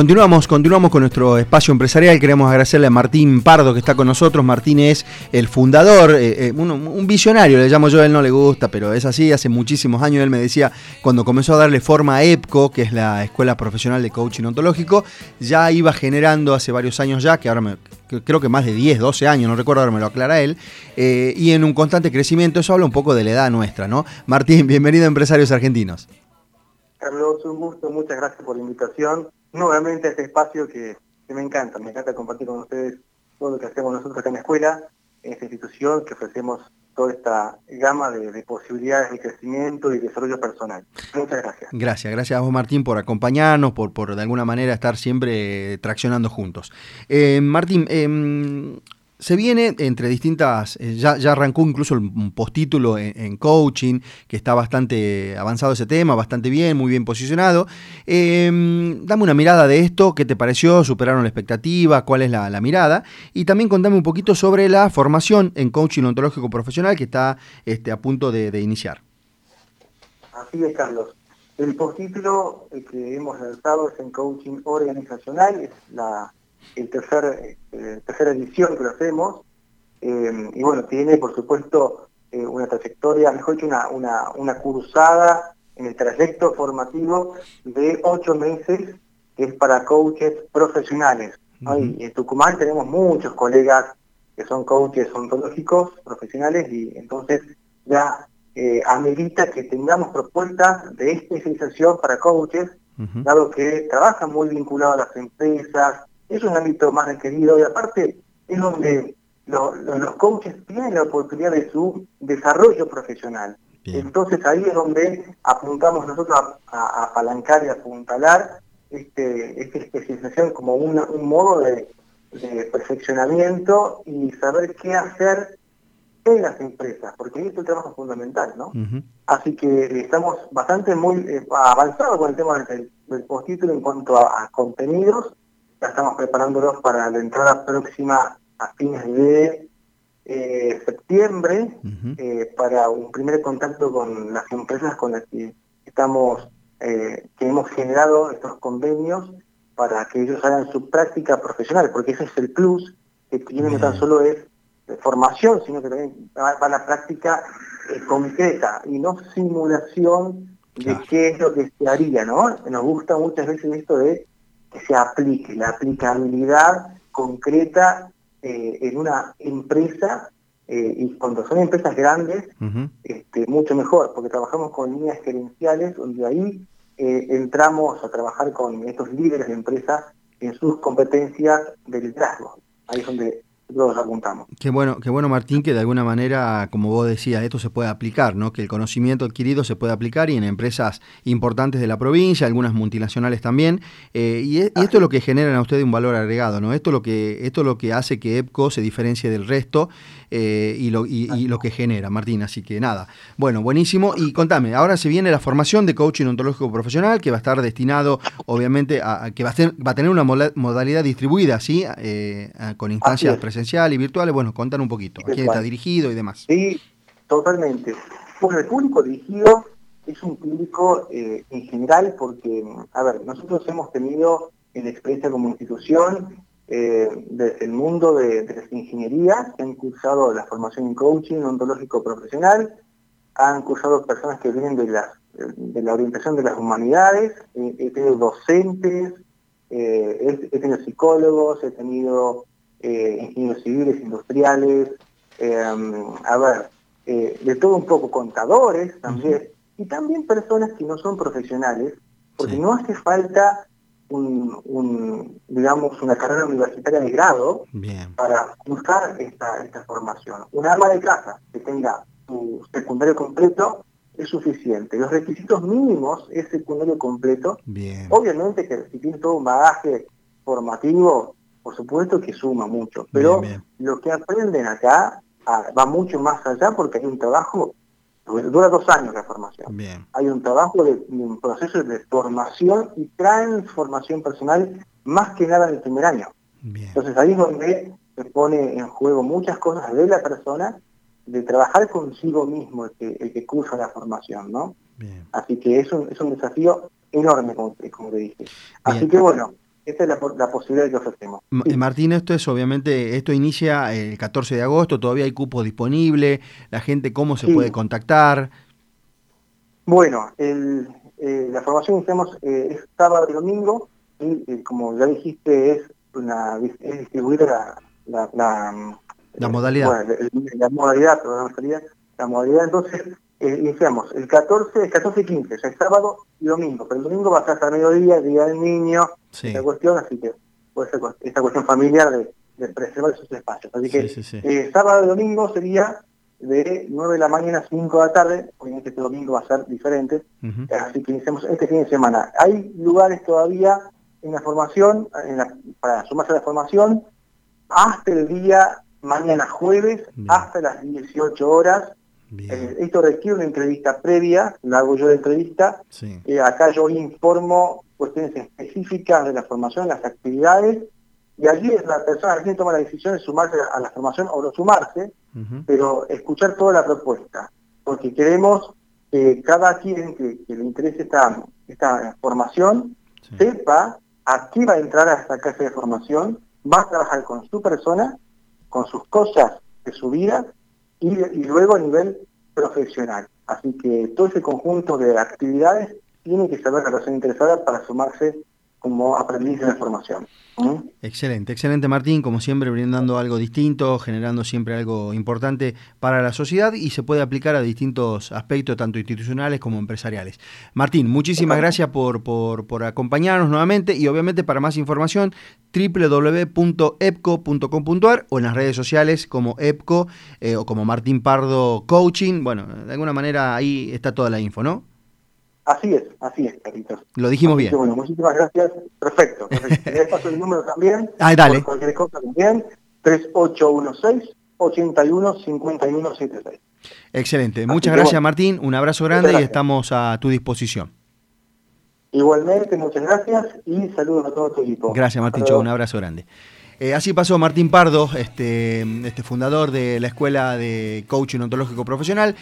Continuamos, continuamos con nuestro espacio empresarial. Queremos agradecerle a Martín Pardo que está con nosotros. Martín es el fundador, eh, eh, un, visionario, le llamo yo, él no le gusta, pero es así. Hace muchísimos años él me decía, cuando comenzó a darle forma a EPCO, que es la Escuela Profesional de Coaching Ontológico, ya iba generando hace varios años ya, que ahora me, creo que más de 10, 12 años, no recuerdo, ahora me lo aclara él, eh, y en un constante crecimiento. Eso habla un poco de la edad nuestra, ¿no? Martín, bienvenido a Empresarios Argentinos. Carlos, un gusto, muchas gracias por la invitación nuevamente a este espacio que, me encanta, me encanta compartir con ustedes todo lo que hacemos nosotros acá en la escuela, en esta institución, que ofrecemos toda esta gama de, posibilidades de crecimiento y desarrollo personal. Muchas gracias. Gracias, gracias a vos Martín por acompañarnos, por, por de alguna manera estar siempre traccionando juntos. Eh, Martín, eh, se viene entre distintas, eh, ya, arrancó incluso un postítulo en, coaching, que está bastante avanzado ese tema, bastante bien, muy bien posicionado. Em, dame una mirada de esto, ¿qué te pareció? ¿Superaron la expectativa? ¿Cuál es la, mirada? Y también contame un poquito sobre la formación en coaching ontológico profesional que está este, a punto de, iniciar. Así es, Carlos. El postítulo que hemos lanzado es en coaching organizacional, es la el tercer, eh, tercera edición que lo hacemos, eh, y bueno, tiene por supuesto eh, una trayectoria, mejor dicho, una, una, una cursada en el trayecto formativo de ocho meses, que es para coaches profesionales. Y en Tucumán tenemos muchos colegas que son coaches ontológicos profesionales y entonces ya eh, amerita que tengamos propuestas de especialización para coaches, dado que trabajan muy vinculados a las empresas, es un ámbito más requerido y aparte es donde los coaches tienen la oportunidad de su desarrollo profesional. Entonces ahí es donde apuntamos nosotros a, apalancar y apuntalar este, esta especialización como un modo de, perfeccionamiento y saber qué hacer en las empresas, porque ahí es el trabajo fundamental, ¿no? Así que estamos bastante muy eh, avanzados con el tema del, del postítulo en cuanto a contenidos ya estamos preparándonos para la entrada próxima a fines de eh, septiembre eh, para un primer contacto con las empresas con las que estamos, eh, que hemos generado estos convenios para que ellos hagan su práctica profesional, porque ese es el plus que tiene no tan solo es formación, sino que también va, a la práctica concreta y no simulación de qué es lo que se haría, ¿no? Nos gusta muchas veces esto de que se aplique, la aplicabilidad concreta eh, en una empresa, eh, y cuando son empresas grandes, este, mucho mejor, porque trabajamos con líneas gerenciales, donde ahí eh, entramos a trabajar con estos líderes de empresas en sus competencias de liderazgo. Ahí es donde todos apuntamos. Qué bueno, qué bueno Martín, que de alguna manera, como vos decías, esto se puede aplicar, ¿no? Que el conocimiento adquirido se puede aplicar y en empresas importantes de la provincia, algunas multinacionales también. Eh, y, esto es lo que genera a ustedes un valor agregado, ¿no? Esto es lo que, esto es lo que hace que EPCO se diferencie del resto eh, y, lo, y, lo que genera, Martín. Así que nada. Bueno, buenísimo. Y contame, ahora se viene la formación de coaching ontológico profesional, que va a estar destinado, obviamente, a, que va a, ser, va a tener una modalidad distribuida, ¿sí? Eh, con instancias presentes y virtuales, bueno, contan un poquito, a quién está dirigido y demás. Sí, totalmente. Bueno, el público dirigido es un público eh, en general porque, a ver, nosotros hemos tenido en la experiencia como institución eh, desde el mundo de, las ingenierías, que han cursado la formación en coaching ontológico profesional, han cursado personas que vienen de la, de la orientación de las humanidades, eh, he tenido docentes, he, tenido psicólogos, he tenido eh, ingenieros civiles, industriales, eh, a ver, eh, de todo un poco contadores también, y también personas que no son profesionales, porque no hace falta un, digamos, una carrera universitaria de grado para buscar esta, esta formación. Un ama de casa que tenga su secundario completo es suficiente. Los requisitos mínimos es secundario completo. Obviamente que si tiene todo un bagaje formativo, por supuesto que suma mucho, pero lo que aprenden acá ah, va mucho más allá porque hay un trabajo, dura dos años la formación. Hay un trabajo de un proceso de formación y transformación personal más que nada en el primer año. Entonces ahí es donde se pone en juego muchas cosas de la persona, de trabajar consigo mismo el que, el que cursa la formación, ¿no? Así que es un, es un desafío enorme, como, como te dije. Así que bueno, esta es la, posibilidad que ofrecemos. Martín, esto es obviamente, esto inicia el 14 de agosto, todavía hay cupo disponible, la gente cómo se puede contactar. Bueno, el, eh, la formación que hacemos eh, es sábado y domingo, y eh, como ya dijiste, es, una, es distribuir la, la, la, modalidad. la modalidad, la modalidad, entonces iniciamos el 14, el 14 y 15, o sea, sábado y domingo, pero el domingo va a ser hasta mediodía, el día del niño, esta cuestión, así que puede ser esta cuestión familiar de, de preservar esos espacios. Así que sábado y domingo sería de 9 de la mañana a 5 de la tarde, obviamente este domingo va a ser diferente, así que iniciamos este fin de semana. Hay lugares todavía en la formación, para sumarse a la formación, hasta el día mañana jueves, hasta las 18 horas. Eh, esto requiere una entrevista previa, la hago yo de entrevista. Eh, acá yo informo cuestiones específicas de la formación, las actividades, y allí es la persona quien toma la decisión de sumarse a la formación o no sumarse, pero escuchar toda la propuesta, porque queremos que cada quien que, le interese esta, esta formación sepa a qué va a entrar a esta casa de formación, va a trabajar con su persona, con sus cosas de su vida y, luego a nivel profesional. Así que todo ese conjunto de actividades tiene que saber la persona interesada para sumarse como aprendiz de formación. Excelente, excelente Martín, como siempre brindando algo distinto, generando siempre algo importante para la sociedad y se puede aplicar a distintos aspectos, tanto institucionales como empresariales. Martín, muchísimas gracias por, por, acompañarnos nuevamente y obviamente para más información www.epco.com.ar o en las redes sociales como EPCO eh, o como Martín Pardo Coaching. Bueno, de alguna manera ahí está toda la info, ¿no? Así es, así es, Carlitos. Lo dijimos bien. bueno, muchísimas gracias. Perfecto. perfecto. Les paso el número también. Ah, dale. cualquier cosa también. 3816-815176. Excelente. Muchas gracias, Martín. Un abrazo grande y estamos a tu disposición. Igualmente, muchas gracias y saludos a todo tu equipo. Gracias, Martín. Un abrazo grande. Eh, así pasó Martín Pardo, este, este fundador de la Escuela de Coaching Ontológico Profesional.